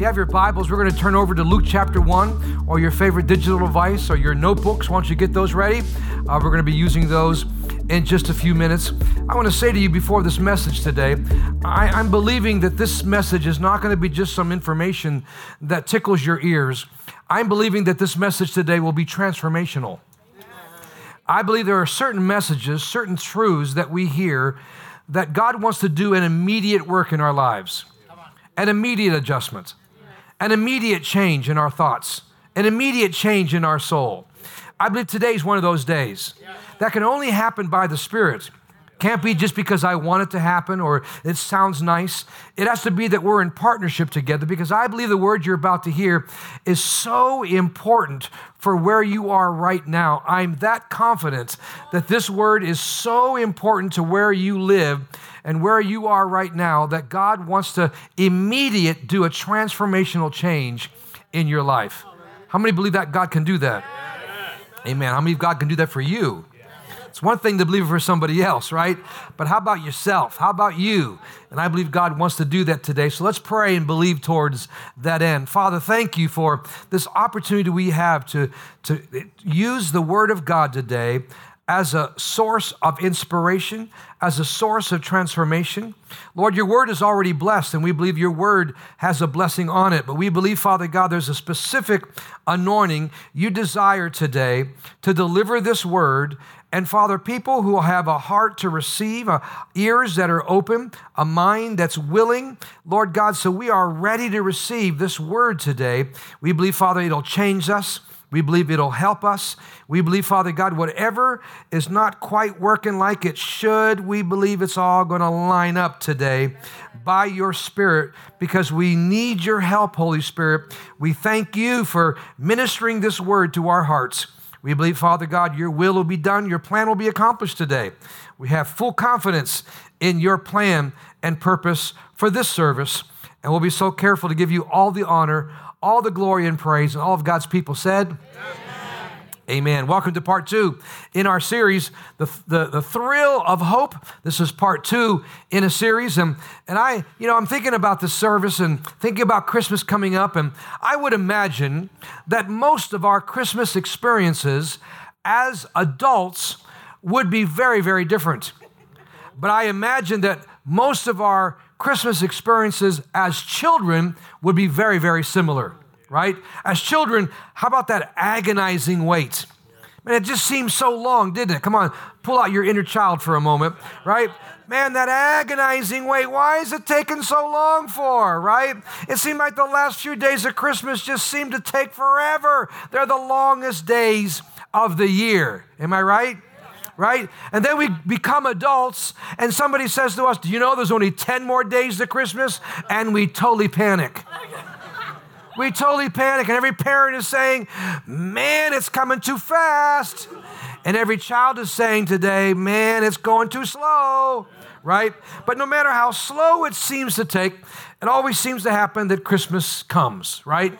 you have your Bibles, we're going to turn over to Luke chapter 1 or your favorite digital device or your notebooks. Don't you get those ready? Uh, we're going to be using those in just a few minutes. I want to say to you before this message today, I, I'm believing that this message is not going to be just some information that tickles your ears. I'm believing that this message today will be transformational. I believe there are certain messages, certain truths that we hear that God wants to do an immediate work in our lives, an immediate adjustment, an immediate change in our thoughts, an immediate change in our soul. I believe today is one of those days. That can only happen by the Spirit. Can't be just because I want it to happen or it sounds nice. It has to be that we're in partnership together because I believe the word you're about to hear is so important for where you are right now. I'm that confident that this word is so important to where you live and where you are right now that God wants to immediate do a transformational change in your life. How many believe that God can do that? Amen. How many God can do that for you? It's one thing to believe for somebody else, right? But how about yourself? How about you? And I believe God wants to do that today. So let's pray and believe towards that end. Father, thank you for this opportunity we have to, to use the Word of God today as a source of inspiration, as a source of transformation. Lord, your word is already blessed, and we believe your word has a blessing on it. But we believe, Father God, there's a specific anointing you desire today to deliver this word and Father, people who have a heart to receive, uh, ears that are open, a mind that's willing, Lord God, so we are ready to receive this word today. We believe, Father, it'll change us. We believe it'll help us. We believe, Father God, whatever is not quite working like it should, we believe it's all going to line up today by your Spirit because we need your help, Holy Spirit. We thank you for ministering this word to our hearts. We believe, Father God, your will will be done, your plan will be accomplished today. We have full confidence in your plan and purpose for this service, and we'll be so careful to give you all the honor, all the glory and praise, and all of God's people said, Amen. Amen. Welcome to part two in our series, the, the, the, Thrill of Hope. This is part two in a series. And, and I, you know, I'm thinking about the service and thinking about Christmas coming up. And I would imagine that most of our Christmas experiences as adults would be very, very different. But I imagine that most of our Christmas experiences as children would be very, very similar right? As children, how about that agonizing wait? Man, it just seemed so long, didn't it? Come on, pull out your inner child for a moment, right? Man, that agonizing wait, why is it taking so long for, right? It seemed like the last few days of Christmas just seemed to take forever. They're the longest days of the year. Am I right? Right? And then we become adults, and somebody says to us, Do you know there's only 10 more days to Christmas? And we totally panic. We totally panic, and every parent is saying, Man, it's coming too fast. And every child is saying today, Man, it's going too slow, right? But no matter how slow it seems to take, it always seems to happen that Christmas comes, right?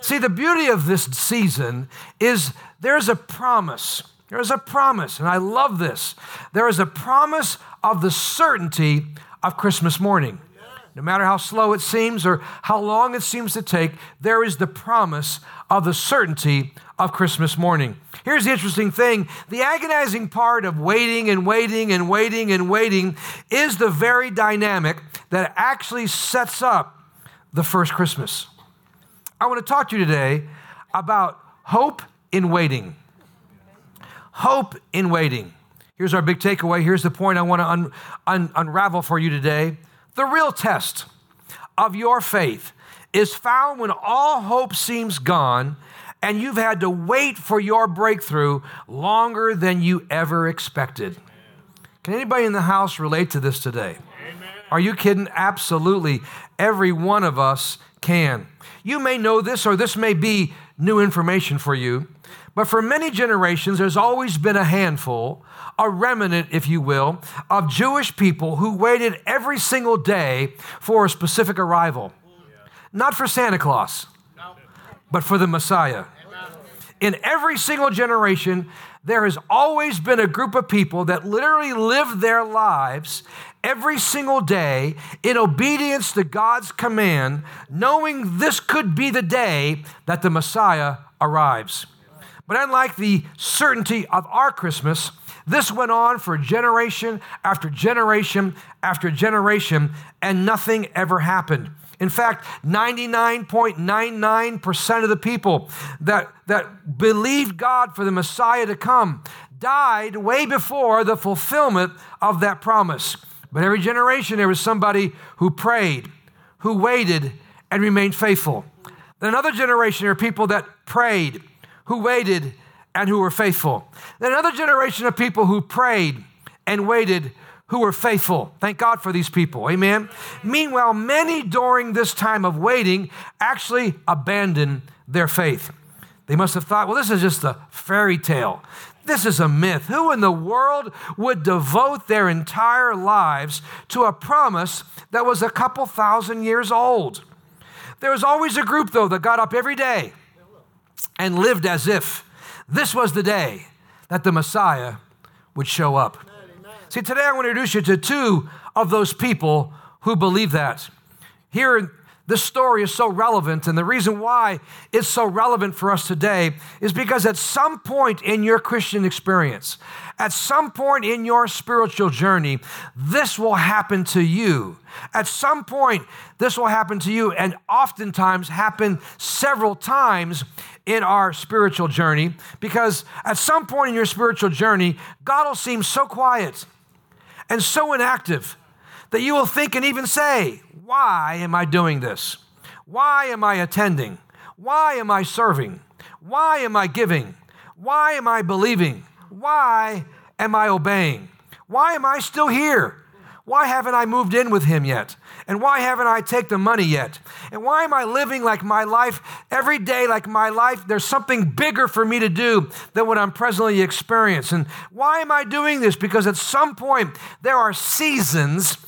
See, the beauty of this season is there's a promise. There's a promise, and I love this. There is a promise of the certainty of Christmas morning. No matter how slow it seems or how long it seems to take, there is the promise of the certainty of Christmas morning. Here's the interesting thing the agonizing part of waiting and waiting and waiting and waiting is the very dynamic that actually sets up the first Christmas. I want to talk to you today about hope in waiting. Hope in waiting. Here's our big takeaway. Here's the point I want to un- un- unravel for you today. The real test of your faith is found when all hope seems gone and you've had to wait for your breakthrough longer than you ever expected. Can anybody in the house relate to this today? Amen. Are you kidding? Absolutely. Every one of us can. You may know this, or this may be new information for you, but for many generations, there's always been a handful a remnant, if you will, of Jewish people who waited every single day for a specific arrival. Not for Santa Claus, but for the Messiah. in every single generation, there has always been a group of people that literally live their lives every single day in obedience to God's command, knowing this could be the day that the Messiah arrives. But unlike the certainty of our Christmas, this went on for generation after generation after generation, and nothing ever happened. In fact, 99.99% of the people that, that believed God for the Messiah to come died way before the fulfillment of that promise. But every generation, there was somebody who prayed, who waited, and remained faithful. Then another generation, there are people that prayed, who waited, and who were faithful. Then another generation of people who prayed and waited, who were faithful. Thank God for these people. Amen. Meanwhile, many during this time of waiting actually abandoned their faith. They must have thought, well, this is just a fairy tale. This is a myth. Who in the world would devote their entire lives to a promise that was a couple thousand years old? There was always a group, though, that got up every day and lived as if this was the day that the Messiah would show up. See, today I want to introduce you to two of those people who believe that. Here this story is so relevant, and the reason why it's so relevant for us today is because at some point in your Christian experience, at some point in your spiritual journey, this will happen to you. At some point, this will happen to you, and oftentimes happen several times in our spiritual journey, because at some point in your spiritual journey, God will seem so quiet and so inactive that you will think and even say, Why am I doing this? Why am I attending? Why am I serving? Why am I giving? Why am I believing? Why am I obeying? Why am I still here? Why haven't I moved in with him yet? And why haven't I taken the money yet? And why am I living like my life every day, like my life? There's something bigger for me to do than what I'm presently experiencing. And why am I doing this? Because at some point, there are seasons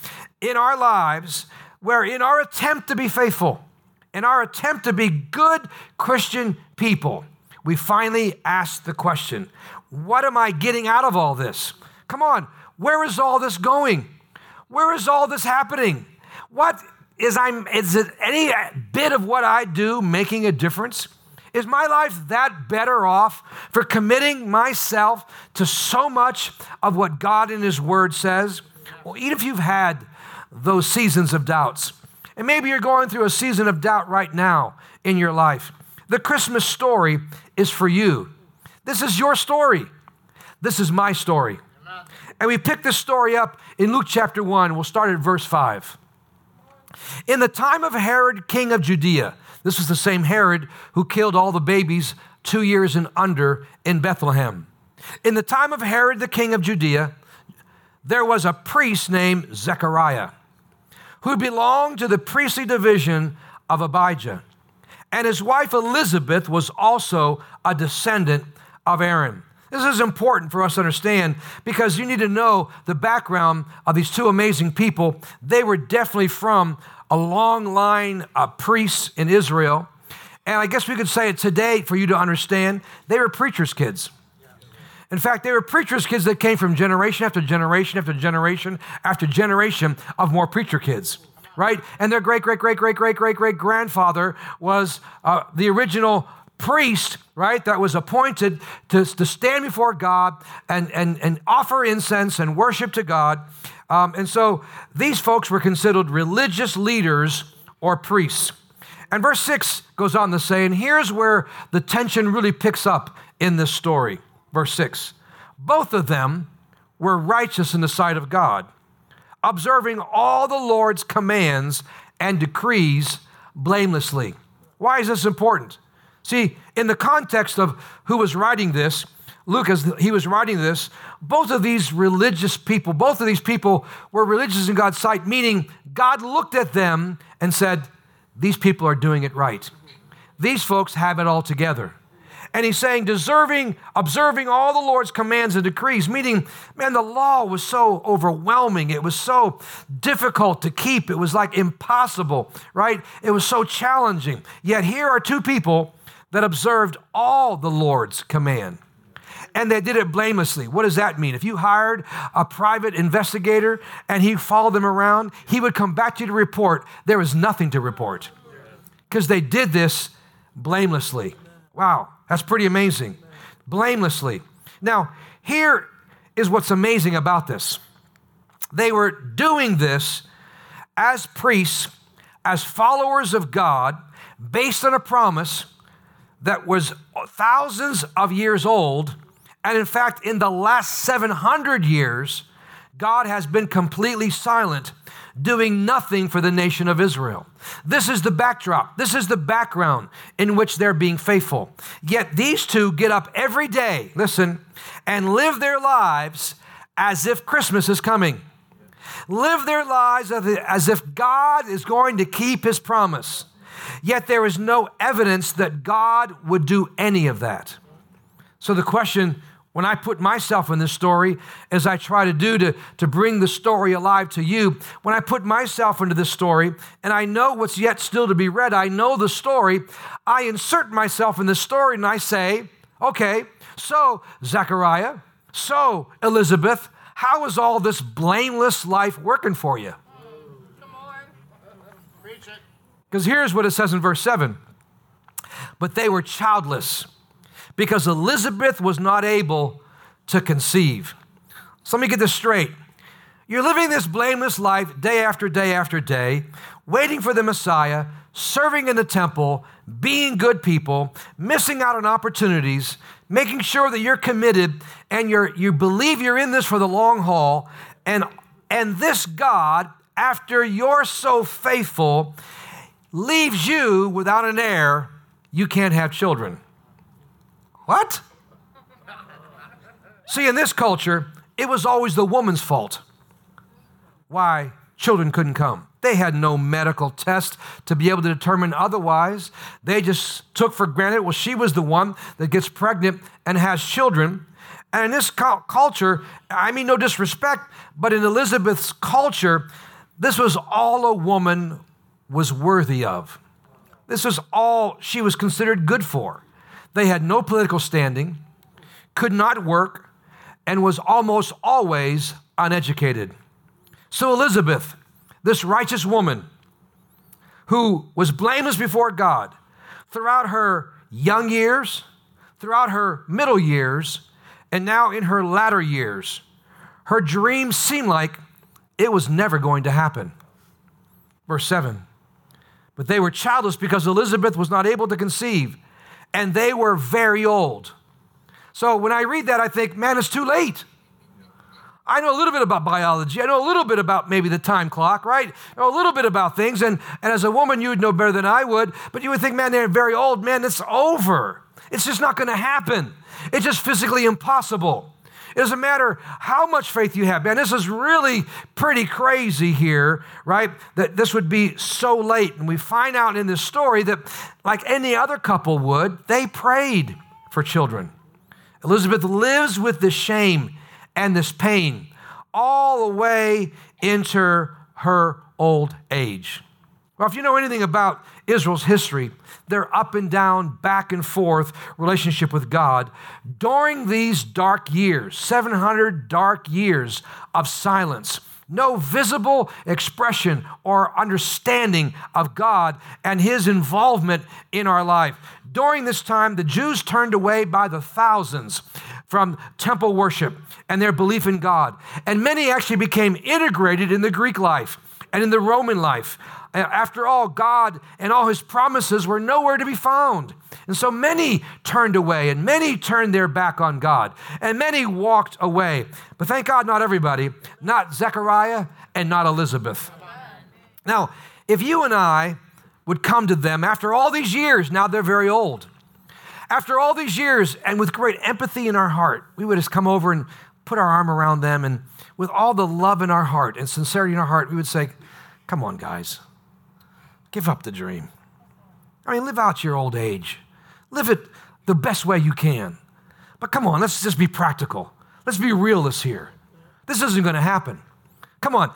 in our lives where, in our attempt to be faithful, in our attempt to be good Christian people, we finally ask the question what am I getting out of all this? Come on, where is all this going? Where is all this happening? What is I'm is it any bit of what I do making a difference? Is my life that better off for committing myself to so much of what God in His Word says? Well, even if you've had those seasons of doubts, and maybe you're going through a season of doubt right now in your life, the Christmas story is for you. This is your story. This is my story. And we pick this story up in Luke chapter 1. We'll start at verse 5. In the time of Herod, king of Judea, this was the same Herod who killed all the babies two years and under in Bethlehem. In the time of Herod, the king of Judea, there was a priest named Zechariah who belonged to the priestly division of Abijah. And his wife Elizabeth was also a descendant of Aaron. This is important for us to understand because you need to know the background of these two amazing people. They were definitely from a long line of priests in Israel. And I guess we could say it today for you to understand. They were preachers' kids. In fact, they were preachers' kids that came from generation after generation after generation after generation of more preacher kids right? And their great, great, great, great, great, great, great grandfather was uh, the original priest, right, that was appointed to, to stand before God and, and, and offer incense and worship to God. Um, and so these folks were considered religious leaders or priests. And verse 6 goes on to say, and here's where the tension really picks up in this story. Verse 6 Both of them were righteous in the sight of God, observing all the Lord's commands and decrees blamelessly. Why is this important? See, in the context of who was writing this, Luke, as he was writing this, both of these religious people, both of these people were religious in God's sight, meaning God looked at them and said, These people are doing it right. These folks have it all together. And he's saying, deserving, observing all the Lord's commands and decrees, meaning, man, the law was so overwhelming. It was so difficult to keep. It was like impossible, right? It was so challenging. Yet here are two people that observed all the Lord's command. And they did it blamelessly. What does that mean? If you hired a private investigator and he followed them around, he would come back to you to report there was nothing to report because they did this blamelessly. Wow, that's pretty amazing. Blamelessly. Now, here is what's amazing about this they were doing this as priests, as followers of God, based on a promise that was thousands of years old. And in fact, in the last 700 years, God has been completely silent, doing nothing for the nation of Israel. This is the backdrop. This is the background in which they're being faithful. Yet these two get up every day, listen, and live their lives as if Christmas is coming. Live their lives as if God is going to keep his promise. Yet there is no evidence that God would do any of that. So the question, when I put myself in this story, as I try to do to, to bring the story alive to you, when I put myself into this story and I know what's yet still to be read, I know the story, I insert myself in the story and I say, okay, so Zechariah, so Elizabeth, how is all this blameless life working for you? Because here's what it says in verse 7 But they were childless because Elizabeth was not able to conceive. So let me get this straight. You're living this blameless life day after day after day, waiting for the Messiah, serving in the temple, being good people, missing out on opportunities, making sure that you're committed and you're, you believe you're in this for the long haul. And, and this God, after you're so faithful, leaves you without an heir, you can't have children. What? See, in this culture, it was always the woman's fault why children couldn't come. They had no medical test to be able to determine otherwise. They just took for granted, well, she was the one that gets pregnant and has children. And in this culture, I mean no disrespect, but in Elizabeth's culture, this was all a woman was worthy of. This was all she was considered good for. They had no political standing, could not work, and was almost always uneducated. So, Elizabeth, this righteous woman who was blameless before God throughout her young years, throughout her middle years, and now in her latter years, her dreams seemed like it was never going to happen. Verse 7 but they were childless because Elizabeth was not able to conceive, and they were very old. So when I read that, I think, man, it's too late. I know a little bit about biology. I know a little bit about maybe the time clock, right? I know a little bit about things. And, and as a woman, you would know better than I would. But you would think, man, they're very old. Man, it's over. It's just not going to happen. It's just physically impossible. It doesn't matter how much faith you have. Man, this is really pretty crazy here, right? That this would be so late. And we find out in this story that, like any other couple would, they prayed for children. Elizabeth lives with this shame and this pain all the way into her old age. Well, if you know anything about Israel's history, their up and down, back and forth relationship with God, during these dark years, 700 dark years of silence, no visible expression or understanding of God and His involvement in our life. During this time, the Jews turned away by the thousands from temple worship and their belief in God. And many actually became integrated in the Greek life and in the Roman life. After all, God and all his promises were nowhere to be found. And so many turned away and many turned their back on God and many walked away. But thank God, not everybody, not Zechariah and not Elizabeth. Now, if you and I would come to them after all these years, now they're very old. After all these years, and with great empathy in our heart, we would just come over and put our arm around them, and with all the love in our heart and sincerity in our heart, we would say, Come on, guys. Give up the dream. I mean, live out your old age. Live it the best way you can. But come on, let's just be practical. Let's be realists here. This isn't going to happen. Come on,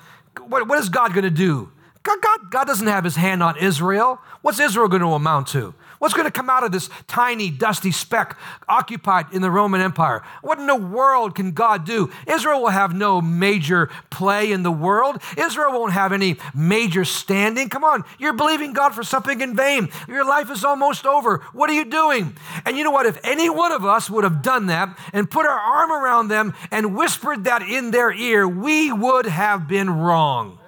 what, what is God going to do? God, God, God doesn't have his hand on Israel. What's Israel going to amount to? What's going to come out of this tiny, dusty speck occupied in the Roman Empire? What in the world can God do? Israel will have no major play in the world. Israel won't have any major standing. Come on, you're believing God for something in vain. Your life is almost over. What are you doing? And you know what? If any one of us would have done that and put our arm around them and whispered that in their ear, we would have been wrong.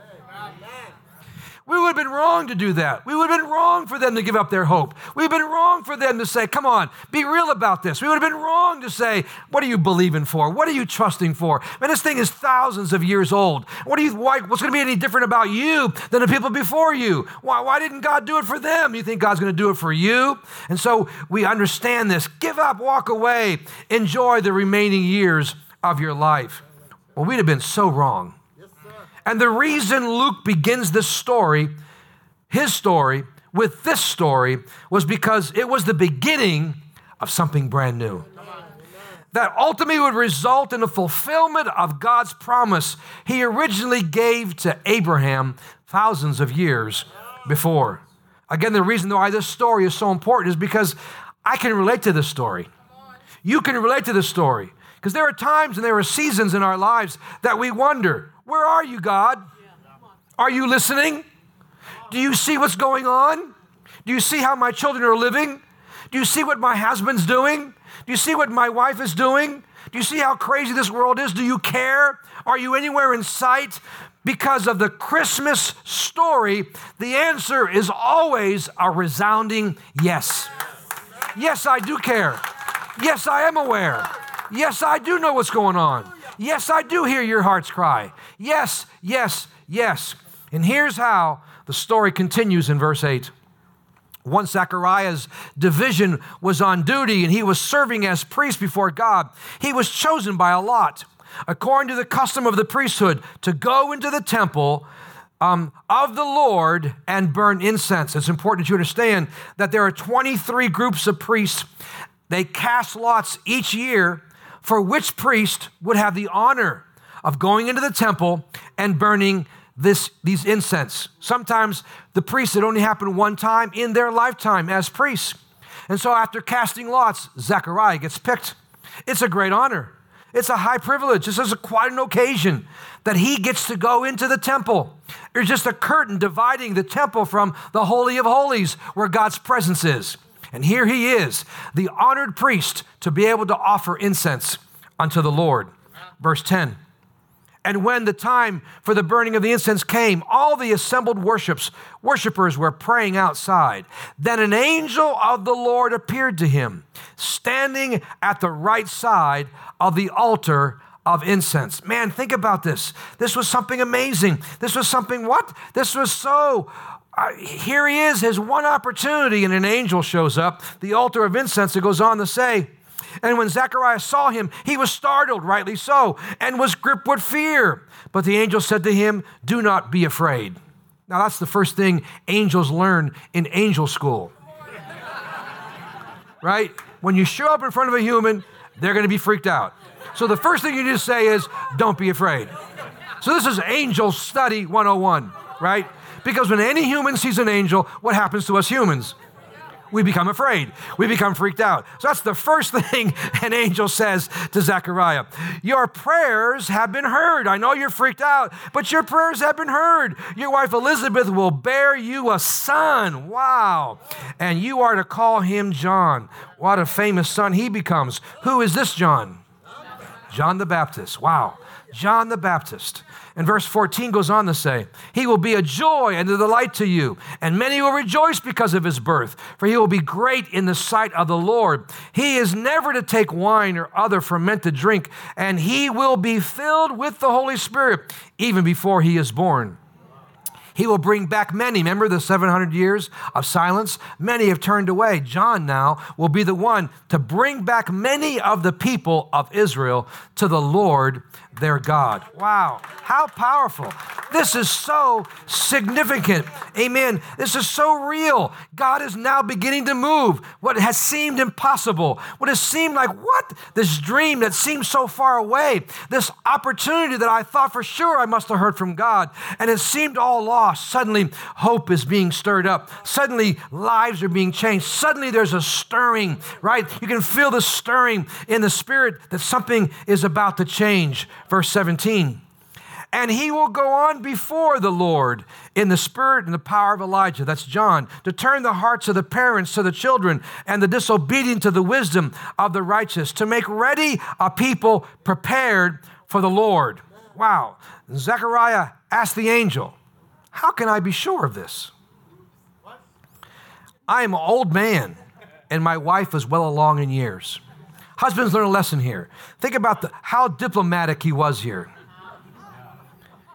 We would have been wrong to do that. We would have been wrong for them to give up their hope. We've been wrong for them to say, come on, be real about this. We would have been wrong to say, what are you believing for? What are you trusting for? Man, this thing is thousands of years old. What are you, why, what's going to be any different about you than the people before you? Why, why didn't God do it for them? You think God's going to do it for you? And so we understand this. Give up, walk away, enjoy the remaining years of your life. Well, we'd have been so wrong. And the reason Luke begins this story, his story, with this story was because it was the beginning of something brand new. That ultimately would result in the fulfillment of God's promise he originally gave to Abraham thousands of years before. Again, the reason why this story is so important is because I can relate to this story. You can relate to this story. Because there are times and there are seasons in our lives that we wonder, where are you, God? Are you listening? Do you see what's going on? Do you see how my children are living? Do you see what my husband's doing? Do you see what my wife is doing? Do you see how crazy this world is? Do you care? Are you anywhere in sight? Because of the Christmas story, the answer is always a resounding yes. Yes, I do care. Yes, I am aware. Yes, I do know what's going on. Yes, I do hear your heart's cry. Yes, yes, yes. And here's how the story continues in verse 8. Once Zechariah's division was on duty and he was serving as priest before God, he was chosen by a lot, according to the custom of the priesthood, to go into the temple um, of the Lord and burn incense. It's important that you understand that there are 23 groups of priests. They cast lots each year for which priest would have the honor of going into the temple and burning this, these incense. Sometimes the priests, it only happened one time in their lifetime as priests. And so after casting lots, Zechariah gets picked. It's a great honor. It's a high privilege. This is a, quite an occasion that he gets to go into the temple. There's just a curtain dividing the temple from the Holy of Holies where God's presence is. And here he is, the honored priest, to be able to offer incense unto the Lord. Verse 10. And when the time for the burning of the incense came, all the assembled worships, worshipers were praying outside. Then an angel of the Lord appeared to him, standing at the right side of the altar of incense. Man, think about this. This was something amazing. This was something what? This was so uh, here he is, his one opportunity, and an angel shows up, the altar of incense. It goes on to say, and when Zechariah saw him, he was startled, rightly so, and was gripped with fear. But the angel said to him, Do not be afraid. Now, that's the first thing angels learn in angel school. right? When you show up in front of a human, they're going to be freaked out. So the first thing you need to say is, Don't be afraid. So this is angel study 101, right? Because when any human sees an angel, what happens to us humans? We become afraid. We become freaked out. So that's the first thing an angel says to Zechariah. Your prayers have been heard. I know you're freaked out, but your prayers have been heard. Your wife Elizabeth will bear you a son. Wow. And you are to call him John. What a famous son he becomes. Who is this John? John the Baptist. Wow. John the Baptist. And verse 14 goes on to say, He will be a joy and a delight to you, and many will rejoice because of his birth, for he will be great in the sight of the Lord. He is never to take wine or other fermented drink, and he will be filled with the Holy Spirit even before he is born. He will bring back many. Remember the 700 years of silence? Many have turned away. John now will be the one to bring back many of the people of Israel to the Lord their God. Wow, how powerful. This is so significant. Amen. This is so real. God is now beginning to move what has seemed impossible, what has seemed like what? This dream that seemed so far away, this opportunity that I thought for sure I must have heard from God, and it seemed all lost, suddenly hope is being stirred up. Suddenly lives are being changed. Suddenly there's a stirring, right? You can feel the stirring in the spirit that something is about to change. Verse 17 and he will go on before the Lord in the spirit and the power of Elijah. That's John, to turn the hearts of the parents to the children and the disobedient to the wisdom of the righteous, to make ready a people prepared for the Lord. Wow. Zechariah asked the angel, How can I be sure of this? I am an old man, and my wife is well along in years. Husbands learn a lesson here. Think about the, how diplomatic he was here.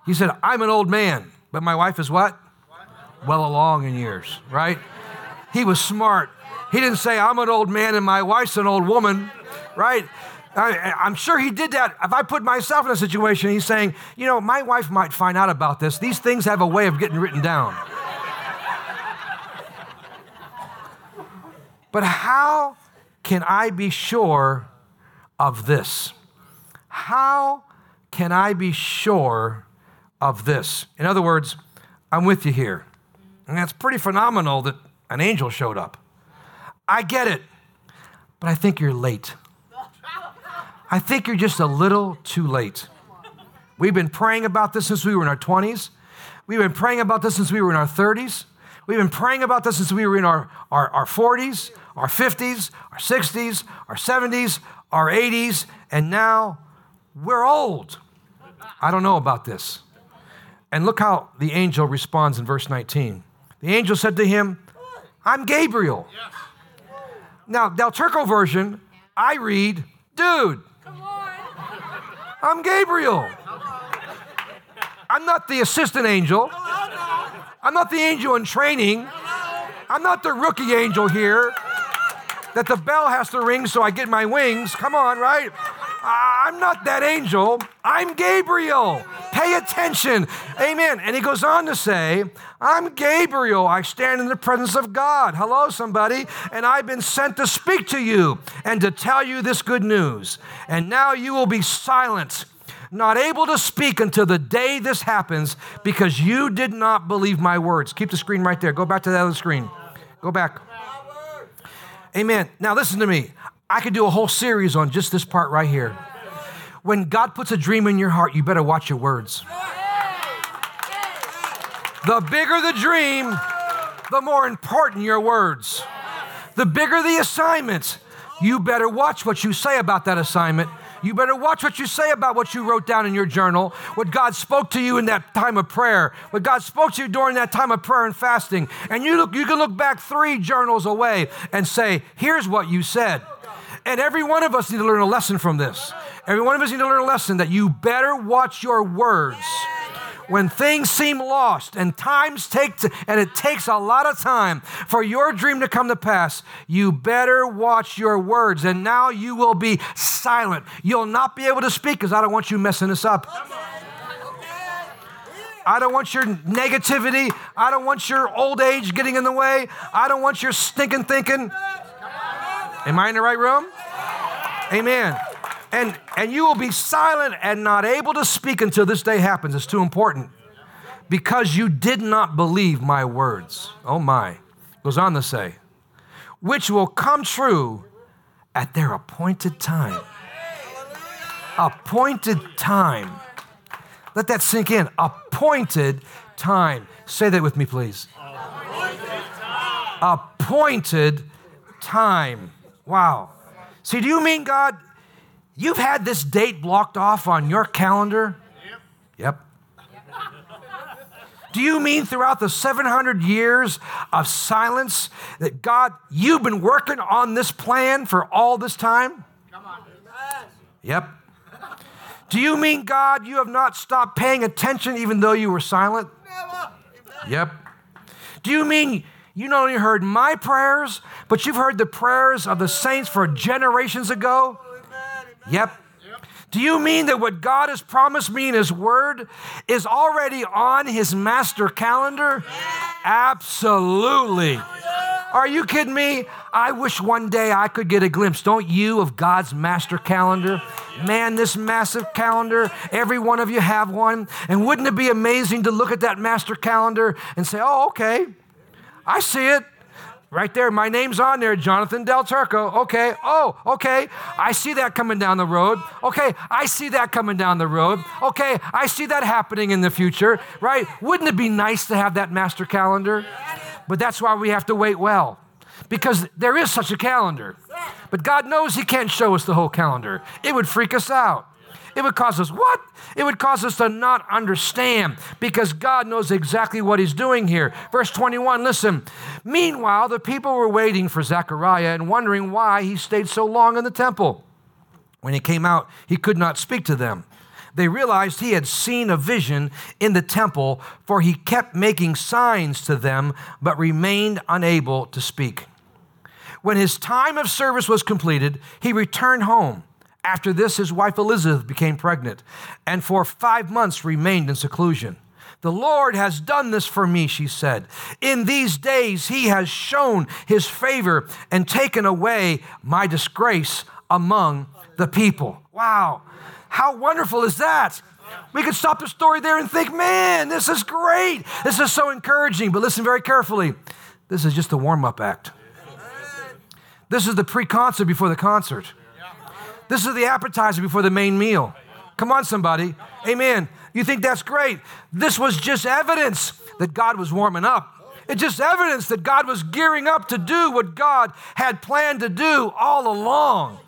He said, I'm an old man, but my wife is what? Well along in years, right? He was smart. He didn't say, I'm an old man and my wife's an old woman, right? I, am sure he did that. If I put myself in a situation, he's saying, you know, my wife might find out about this. These things have a way of getting written down. but how can I be sure of this? How can I be sure of this. In other words, I'm with you here. And that's pretty phenomenal that an angel showed up. I get it, but I think you're late. I think you're just a little too late. We've been praying about this since we were in our 20s. We've been praying about this since we were in our 30s. We've been praying about this since we were in our, our, our 40s, our 50s, our 60s, our 70s, our 80s, and now we're old. I don't know about this. And look how the angel responds in verse 19. The angel said to him, I'm Gabriel. Now, Del Turco version, I read, dude, I'm Gabriel. I'm not the assistant angel. I'm not the angel in training. I'm not the rookie angel here that the bell has to ring so I get my wings. Come on, right? I'm not that angel. I'm Gabriel. Pay attention. Amen. And he goes on to say, I'm Gabriel. I stand in the presence of God. Hello, somebody. And I've been sent to speak to you and to tell you this good news. And now you will be silent, not able to speak until the day this happens because you did not believe my words. Keep the screen right there. Go back to that other screen. Go back. Amen. Now, listen to me. I could do a whole series on just this part right here. When God puts a dream in your heart, you better watch your words. The bigger the dream, the more important your words. The bigger the assignment, you better watch what you say about that assignment. You better watch what you say about what you wrote down in your journal, what God spoke to you in that time of prayer, what God spoke to you during that time of prayer and fasting. And you, look, you can look back three journals away and say, here's what you said. And every one of us need to learn a lesson from this. Every one of us need to learn a lesson that you better watch your words. When things seem lost and times take to, and it takes a lot of time for your dream to come to pass, you better watch your words. And now you will be silent. You'll not be able to speak because I don't want you messing this up. I don't want your negativity. I don't want your old age getting in the way. I don't want your stinking thinking. Am I in the right room? Amen. And, and you will be silent and not able to speak until this day happens. It's too important. Because you did not believe my words. Oh my. Goes on to say, which will come true at their appointed time. Appointed time. Let that sink in. Appointed time. Say that with me, please. Appointed time. Appointed time. Wow. See, do you mean, God, you've had this date blocked off on your calendar? Yep. yep. Do you mean throughout the 700 years of silence that God, you've been working on this plan for all this time? Come on. Yep. Do you mean, God, you have not stopped paying attention even though you were silent? Never. Yep. Do you mean you not only heard my prayers, but you've heard the prayers of the saints for generations ago? Yep. Do you mean that what God has promised me in His Word is already on His master calendar? Absolutely. Are you kidding me? I wish one day I could get a glimpse, don't you, of God's master calendar? Man, this massive calendar, every one of you have one. And wouldn't it be amazing to look at that master calendar and say, oh, okay, I see it. Right there, my name's on there, Jonathan Del Turco. Okay, oh, okay, I see that coming down the road. Okay, I see that coming down the road. Okay, I see that happening in the future, right? Wouldn't it be nice to have that master calendar? But that's why we have to wait well, because there is such a calendar. But God knows He can't show us the whole calendar, it would freak us out. It would cause us what? It would cause us to not understand because God knows exactly what He's doing here. Verse 21, listen. Meanwhile, the people were waiting for Zechariah and wondering why he stayed so long in the temple. When he came out, he could not speak to them. They realized he had seen a vision in the temple, for he kept making signs to them, but remained unable to speak. When his time of service was completed, he returned home. After this, his wife Elizabeth became pregnant, and for five months remained in seclusion. The Lord has done this for me, she said. In these days, he has shown his favor and taken away my disgrace among the people. Wow. How wonderful is that? We could stop the story there and think, man, this is great. This is so encouraging. But listen very carefully. This is just the warm up act. This is the pre concert before the concert. This is the appetizer before the main meal. Come on, somebody. Amen. You think that's great? This was just evidence that God was warming up. It's just evidence that God was gearing up to do what God had planned to do all along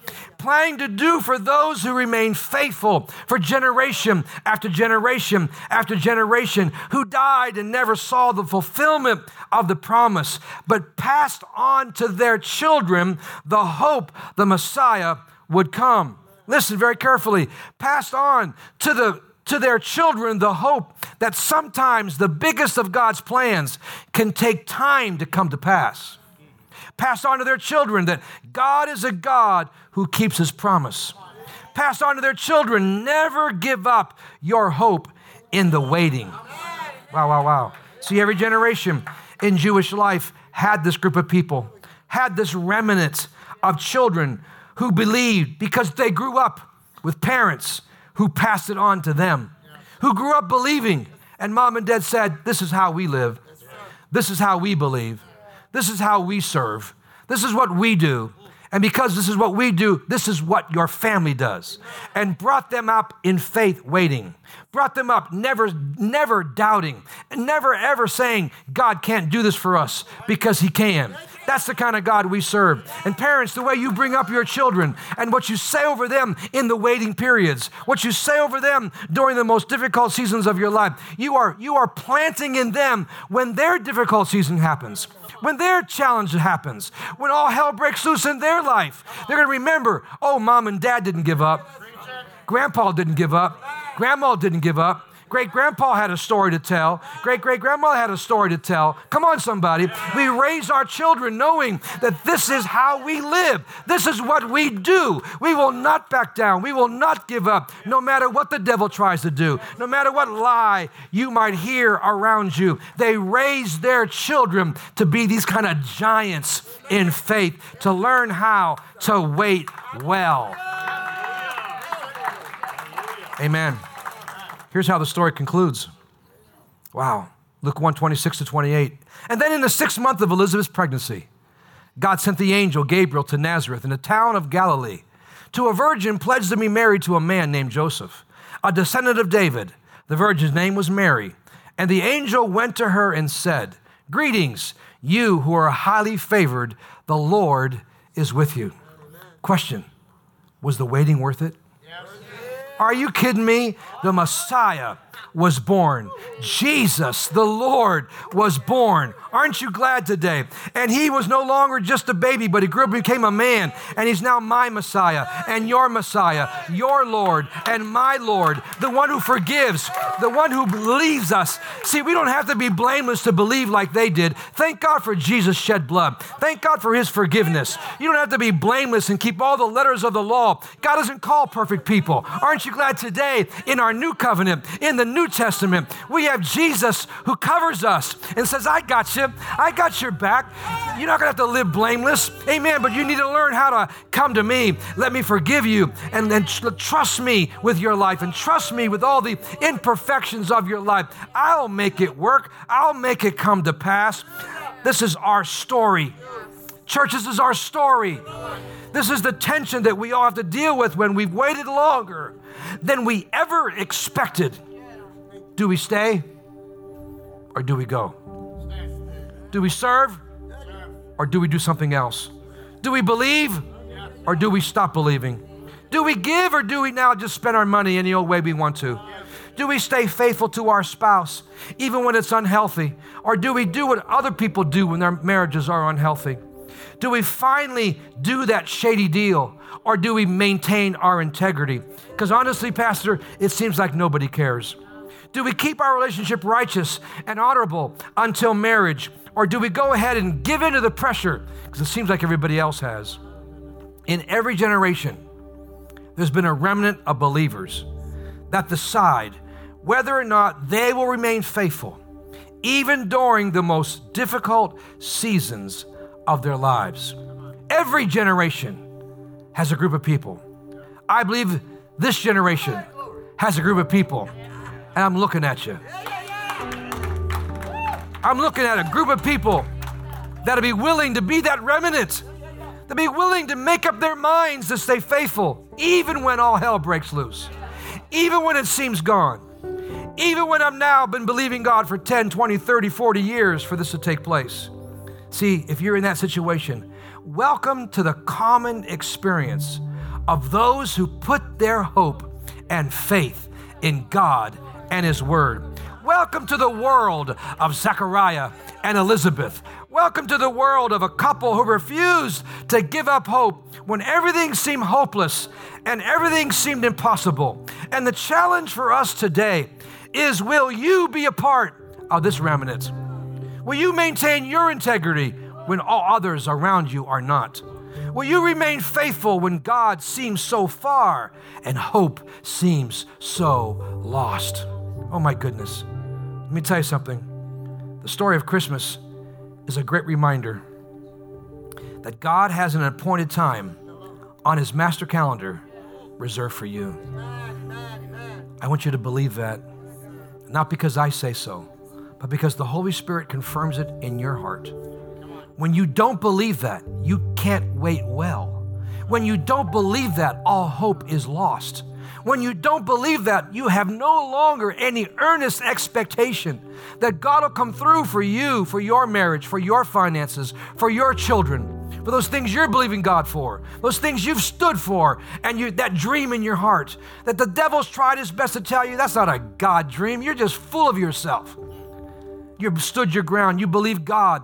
planning to do for those who remain faithful for generation after generation after generation, who died and never saw the fulfillment of the promise, but passed on to their children the hope the Messiah would come. Listen very carefully. Passed on to the to their children the hope that sometimes the biggest of God's plans can take time to come to pass. Passed on to their children that God is a God who keeps his promise. Passed on to their children, never give up your hope in the waiting. Wow, wow, wow. See, every generation in Jewish life had this group of people, had this remnant of children who believed because they grew up with parents who passed it on to them, who grew up believing. And mom and dad said, This is how we live. This is how we believe. This is how we serve. This is what we do. And because this is what we do, this is what your family does. And brought them up in faith, waiting. Brought them up, never, never doubting, never ever saying, God can't do this for us because He can. That's the kind of God we serve. And parents, the way you bring up your children and what you say over them in the waiting periods, what you say over them during the most difficult seasons of your life, you are, you are planting in them when their difficult season happens when their challenge happens, when all hell breaks loose in their life, they're going to remember, oh, mom and dad didn't give up. Grandpa didn't give up. Grandma didn't give up. Great grandpa had a story to tell. Great great grandma had a story to tell. Come on, somebody. We raise our children knowing that this is how we live. This is what we do. We will not back down. We will not give up, no matter what the devil tries to do, no matter what lie you might hear around you. They raise their children to be these kind of giants in faith, to learn how to wait well. Amen. Here's how the story concludes. Wow. Luke 1 26 to 28. And then in the sixth month of Elizabeth's pregnancy, God sent the angel Gabriel to Nazareth in the town of Galilee to a virgin pledged to be married to a man named Joseph, a descendant of David. The virgin's name was Mary. And the angel went to her and said, Greetings, you who are highly favored, the Lord is with you. Question Was the waiting worth it? Are you kidding me? The Messiah was born. Jesus, the Lord, was born. Aren't you glad today? And he was no longer just a baby, but he grew up and became a man. And he's now my Messiah and your Messiah, your Lord and my Lord, the one who forgives, the one who believes us. See, we don't have to be blameless to believe like they did. Thank God for Jesus' shed blood. Thank God for his forgiveness. You don't have to be blameless and keep all the letters of the law. God doesn't call perfect people. Aren't you glad today in our new covenant, in the the New Testament, we have Jesus who covers us and says, I got you. I got your back. You're not going to have to live blameless. Amen. But you need to learn how to come to me. Let me forgive you and then trust me with your life and trust me with all the imperfections of your life. I'll make it work. I'll make it come to pass. This is our story. Churches is our story. This is the tension that we all have to deal with when we've waited longer than we ever expected. Do we stay or do we go? Do we serve or do we do something else? Do we believe or do we stop believing? Do we give or do we now just spend our money any old way we want to? Do we stay faithful to our spouse even when it's unhealthy? Or do we do what other people do when their marriages are unhealthy? Do we finally do that shady deal or do we maintain our integrity? Because honestly, Pastor, it seems like nobody cares. Do we keep our relationship righteous and honorable until marriage? Or do we go ahead and give in to the pressure? Because it seems like everybody else has. In every generation, there's been a remnant of believers that decide whether or not they will remain faithful, even during the most difficult seasons of their lives. Every generation has a group of people. I believe this generation has a group of people, and I'm looking at you. I'm looking at a group of people that'll be willing to be that remnant, to be willing to make up their minds to stay faithful, even when all hell breaks loose, even when it seems gone, even when I've now been believing God for 10, 20, 30, 40 years for this to take place. See, if you're in that situation, welcome to the common experience of those who put their hope and faith in God and His Word. Welcome to the world of Zechariah and Elizabeth. Welcome to the world of a couple who refused to give up hope when everything seemed hopeless and everything seemed impossible. And the challenge for us today is will you be a part of this remnant? Will you maintain your integrity when all others around you are not? Will you remain faithful when God seems so far and hope seems so lost? Oh my goodness. Let me tell you something. The story of Christmas is a great reminder that God has an appointed time on His master calendar reserved for you. I want you to believe that, not because I say so, but because the Holy Spirit confirms it in your heart. When you don't believe that, you can't wait well. When you don't believe that, all hope is lost. When you don't believe that, you have no longer any earnest expectation that God will come through for you, for your marriage, for your finances, for your children, for those things you're believing God for, those things you've stood for, and you, that dream in your heart that the devil's tried his best to tell you that's not a God dream. You're just full of yourself. You've stood your ground. You believe God.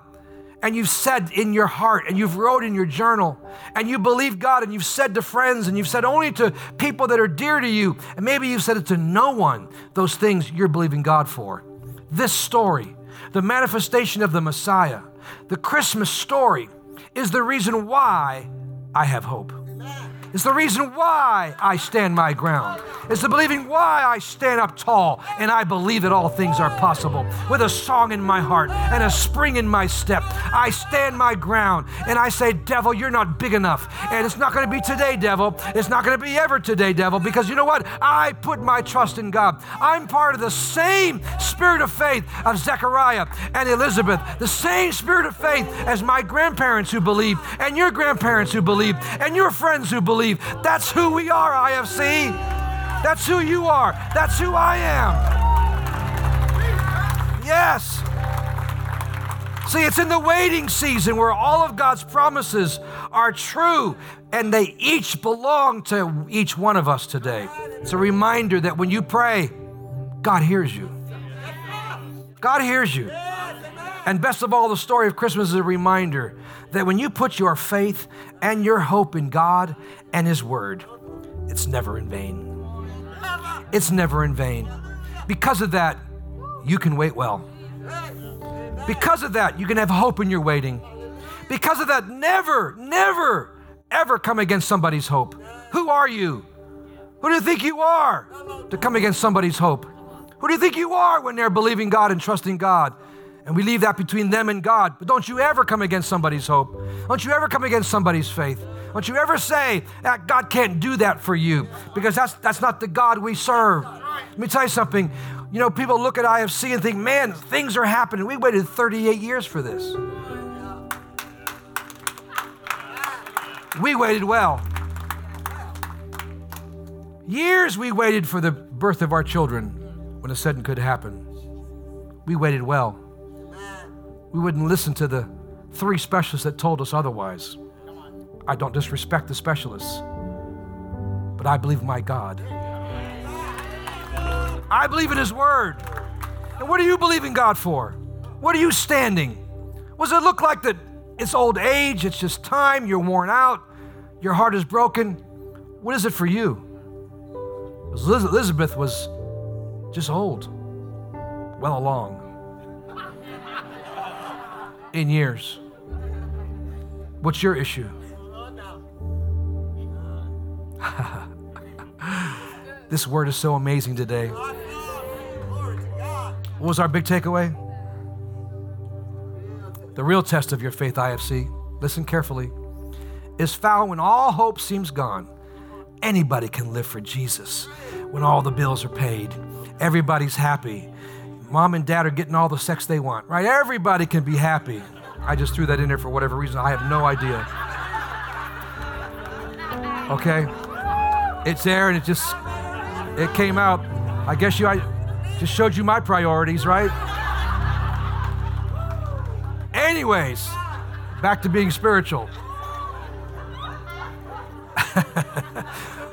And you've said in your heart, and you've wrote in your journal, and you believe God, and you've said to friends, and you've said only to people that are dear to you, and maybe you've said it to no one, those things you're believing God for. This story, the manifestation of the Messiah, the Christmas story, is the reason why I have hope. It's the reason why I stand my ground. It's the believing why I stand up tall and I believe that all things are possible. With a song in my heart and a spring in my step, I stand my ground and I say, Devil, you're not big enough. And it's not going to be today, devil. It's not going to be ever today, devil, because you know what? I put my trust in God. I'm part of the same spirit of faith of Zechariah and Elizabeth, the same spirit of faith as my grandparents who believed, and your grandparents who believed, and your friends who believed believe. That's who we are, IFC. That's who you are. That's who I am. Yes. See, it's in the waiting season where all of God's promises are true and they each belong to each one of us today. It's a reminder that when you pray, God hears you. God hears you. And best of all, the story of Christmas is a reminder that when you put your faith and your hope in God and His Word, it's never in vain. It's never in vain. Because of that, you can wait well. Because of that, you can have hope in your waiting. Because of that, never, never, ever come against somebody's hope. Who are you? Who do you think you are to come against somebody's hope? Who do you think you are when they're believing God and trusting God? And we leave that between them and God. But don't you ever come against somebody's hope. Don't you ever come against somebody's faith. Don't you ever say that God can't do that for you because that's, that's not the God we serve. Let me tell you something. You know, people look at IFC and think, man, things are happening. We waited 38 years for this. We waited well. Years we waited for the birth of our children when a sudden could happen. We waited well. We wouldn't listen to the three specialists that told us otherwise. I don't disrespect the specialists, but I believe my God. I believe in His Word. And what do you believe in God for? What are you standing? Does it look like that it's old age, it's just time, you're worn out, your heart is broken? What is it for you? Elizabeth was just old, well along in years. What's your issue? this word is so amazing today. What was our big takeaway? The real test of your faith, IFC, listen carefully, is found when all hope seems gone. Anybody can live for Jesus when all the bills are paid. Everybody's happy. Mom and dad are getting all the sex they want, right? Everybody can be happy. I just threw that in there for whatever reason. I have no idea. Okay? It's there and it just it came out. I guess you I just showed you my priorities, right? Anyways, back to being spiritual.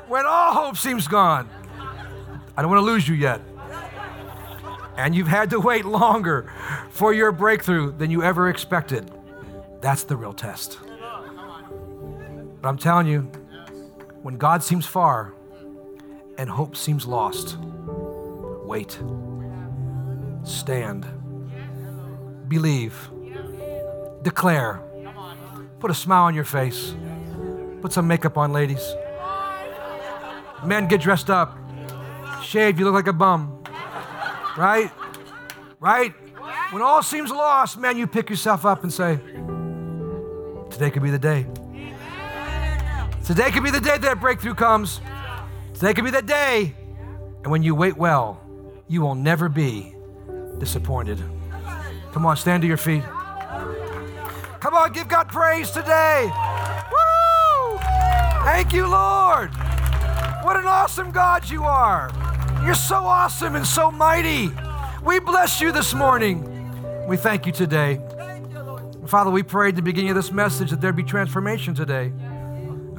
when all hope seems gone, I don't want to lose you yet. And you've had to wait longer for your breakthrough than you ever expected. That's the real test. But I'm telling you, when God seems far and hope seems lost, wait, stand, believe, declare, put a smile on your face, put some makeup on, ladies. Men, get dressed up. Shave, you look like a bum. Right? Right? When all seems lost, man, you pick yourself up and say, Today could be the day. Today could be the day that breakthrough comes. Today could be the day. And when you wait well, you will never be disappointed. Come on, stand to your feet. Come on, give God praise today. Woo! Thank you, Lord. What an awesome God you are. You're so awesome and so mighty. We bless you this morning. We thank you today. Father, we prayed at the beginning of this message that there'd be transformation today.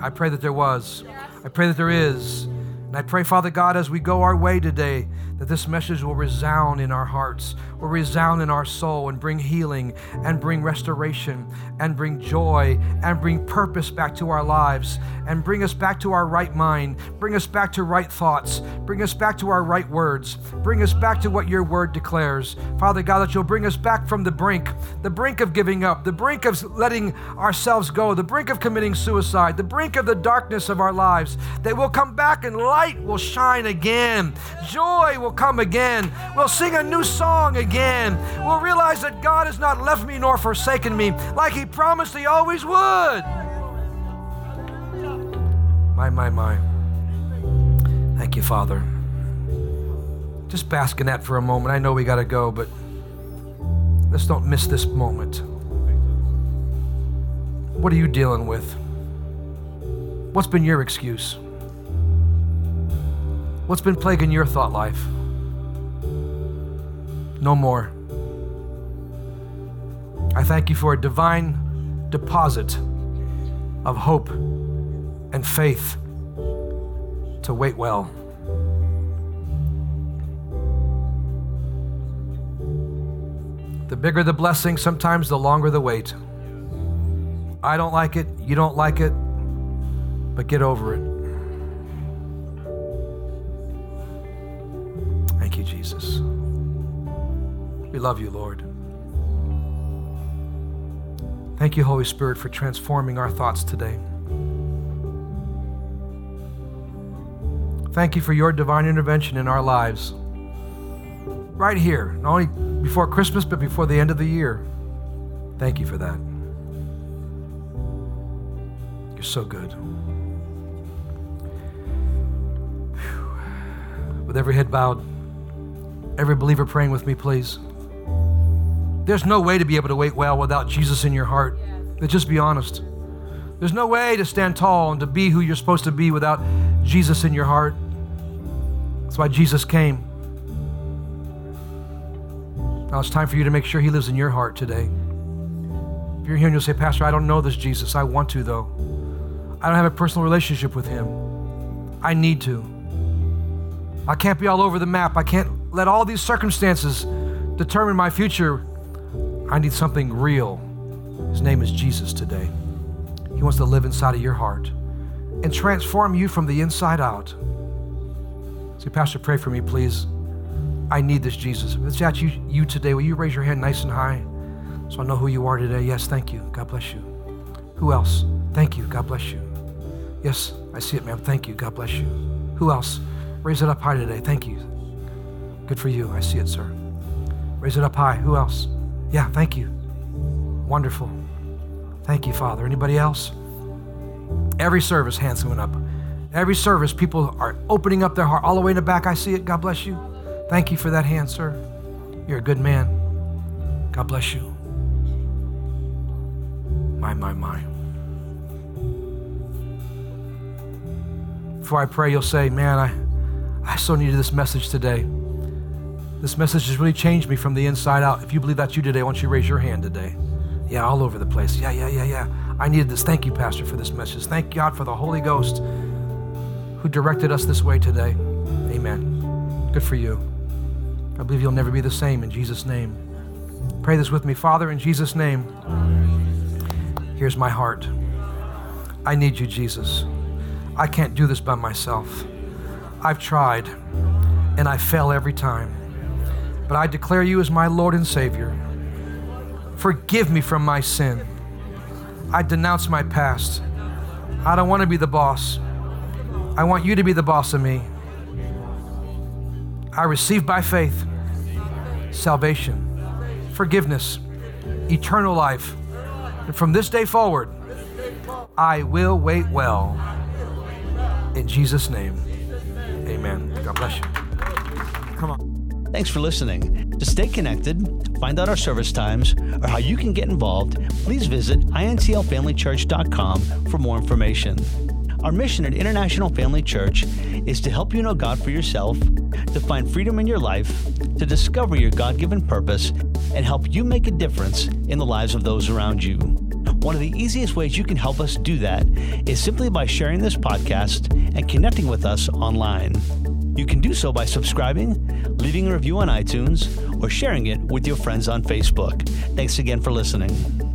I pray that there was. I pray that there is. And I pray, Father God, as we go our way today, that this message will resound in our hearts, will resound in our soul, and bring healing, and bring restoration, and bring joy, and bring purpose back to our lives, and bring us back to our right mind, bring us back to right thoughts, bring us back to our right words, bring us back to what your word declares. Father God, that you'll bring us back from the brink, the brink of giving up, the brink of letting ourselves go, the brink of committing suicide, the brink of the darkness of our lives, that we'll come back and light will shine again. Joy will will come again. We'll sing a new song again. We'll realize that God has not left me nor forsaken me like He promised He always would. My, my, my. Thank you, Father. Just bask in that for a moment. I know we got to go, but let's don't miss this moment. What are you dealing with? What's been your excuse? What's been plaguing your thought life? No more. I thank you for a divine deposit of hope and faith to wait well. The bigger the blessing, sometimes the longer the wait. I don't like it, you don't like it, but get over it. We love you, Lord. Thank you, Holy Spirit, for transforming our thoughts today. Thank you for your divine intervention in our lives. right here, not only before Christmas, but before the end of the year. Thank you for that. You're so good. With every head bowed, every believer praying with me, please. There's no way to be able to wait well without Jesus in your heart. Let's just be honest. There's no way to stand tall and to be who you're supposed to be without Jesus in your heart. That's why Jesus came. Now it's time for you to make sure He lives in your heart today. If you're here and you'll say, Pastor, I don't know this Jesus. I want to, though. I don't have a personal relationship with Him. I need to. I can't be all over the map. I can't let all these circumstances determine my future. I need something real. His name is Jesus today. He wants to live inside of your heart and transform you from the inside out. Say, Pastor, pray for me, please. I need this Jesus. If it's at you, you today, will you raise your hand nice and high? So I know who you are today. Yes, thank you. God bless you. Who else? Thank you. God bless you. Yes, I see it, ma'am. Thank you. God bless you. Who else? Raise it up high today. Thank you. Good for you. I see it, sir. Raise it up high. Who else? Yeah, thank you. Wonderful. Thank you, Father. Anybody else? Every service, hands going up. Every service, people are opening up their heart all the way in the back. I see it. God bless you. Thank you for that hand, sir. You're a good man. God bless you. My, my, my. Before I pray, you'll say, Man, I, I so needed this message today. This message has really changed me from the inside out. If you believe that's you today, why don't you raise your hand today. Yeah, all over the place. Yeah, yeah, yeah, yeah. I needed this. Thank you, Pastor, for this message. Thank God for the Holy Ghost who directed us this way today. Amen. Good for you. I believe you'll never be the same in Jesus' name. Pray this with me. Father, in Jesus' name. Here's my heart. I need you, Jesus. I can't do this by myself. I've tried, and I fail every time. But I declare you as my Lord and Savior. Forgive me from my sin. I denounce my past. I don't want to be the boss. I want you to be the boss of me. I receive by faith salvation, forgiveness, eternal life. And from this day forward, I will wait well. In Jesus' name, amen. God bless you. Thanks for listening. To stay connected, find out our service times, or how you can get involved, please visit inclfamilychurch.com for more information. Our mission at International Family Church is to help you know God for yourself, to find freedom in your life, to discover your God given purpose, and help you make a difference in the lives of those around you. One of the easiest ways you can help us do that is simply by sharing this podcast and connecting with us online. You can do so by subscribing, leaving a review on iTunes, or sharing it with your friends on Facebook. Thanks again for listening.